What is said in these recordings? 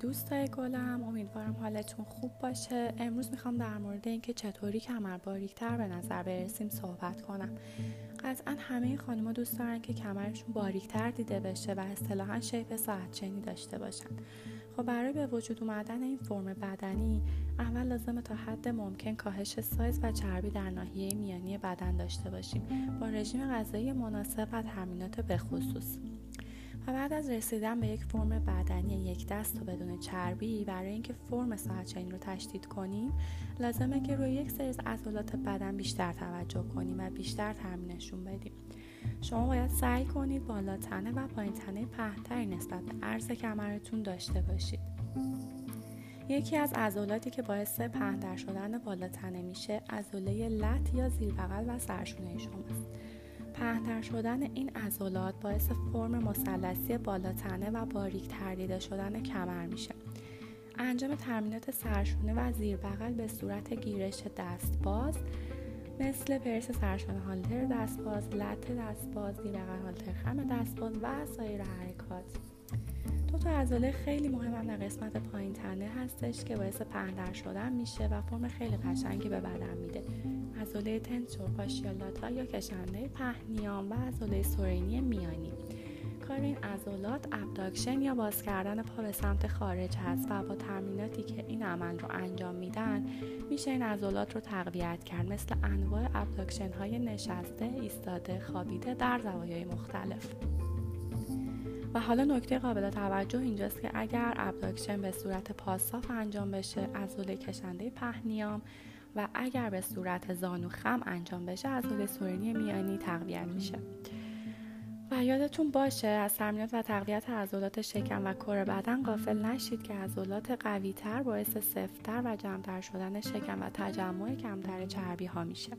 دوستای گلم. امیدوارم حالتون خوب باشه. امروز می‌خوام در مورد اینکه چطوری کمر باریکتر به نظر برسیم صحبت کنم. قطعا همه خانمها دوست دارن که کمرشون باریکتر دیده بشه و اصطلاحا شیپ ساعت چنی داشته باشن. خب برای به وجود اومدن این فرم بدنی اول لازمه تا حد ممکن کاهش سایز و چربی در ناحیه میانی بدن داشته باشیم. با رژیم غذایی مناسب و تمرینات بخصوص و بعد از رسیدن به یک فرم بدنی یک دست و بدون چربی برای اینکه فرم ساعت رو تشدید کنیم لازمه که روی یک سری از عضلات بدن بیشتر توجه کنیم و بیشتر تمرینشون بدیم. شما باید سعی کنید بالا تنه و پایین تنه پهنتری نسبت به عرض کمرتون داشته باشید. یکی از عضلاتی که باعث پهنتر شدن بالا تنه میشه عضله لط یا زیر بغل و سرشونه شماست. پهنتر شدن این عضلات باعث فرم مثلثی بالاتنه و باریک تردیده شدن کمر میشه. انجام تمرینات سرشونه و زیر بغل به صورت گیرش دست باز مثل پرس سرشونه هالتر دست باز لط دست باز زیر بغل هالتر خم دست باز و سایر حرکات. تا عضله خیلی مهم در قسمت پایین تنه هستش که باعث پهندر شدن میشه و فرم خیلی قشنگی به بدن میده. عضله tensor fasciae latae یا کشنده پهن نیام و عضله سرینی میانی. کار این عضلات abduction یا باز کردن پا به سمت خارج هست و با تمریناتی که این عمل رو انجام میدن میشه این عضلات رو تقویت کرد. مثل انواع abduction های نشسته، ایستاده، خوابیده در زوایای مختلف. و حالا نکته قابل توجه اینجاست که اگر abduction به صورت پا صاف انجام بشه عضله کشنده پهن نیام و اگر به صورت زانو خم انجام بشه عضله سورینی میانی تقویت میشه. و یادتون باشه از تمرینات و تقویت عضلات شکم و کره بدن غافل نشید که عضلات قویتر باعث سفتتر و جمعتر شدن شکم و تجمع کمتر چربی ها میشه.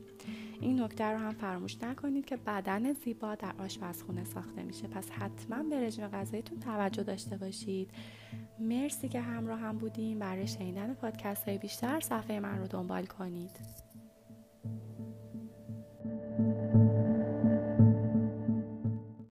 این نکته رو هم فراموش نکنید که بدن زیبا در آشپزخونه ساخته میشه. پس حتما به رژیم غذاییتون توجه داشته باشید. مرسی که همراه هم بودیم. برای شنیدن پادکست های بیشتر صفحه من رو دنبال کنید.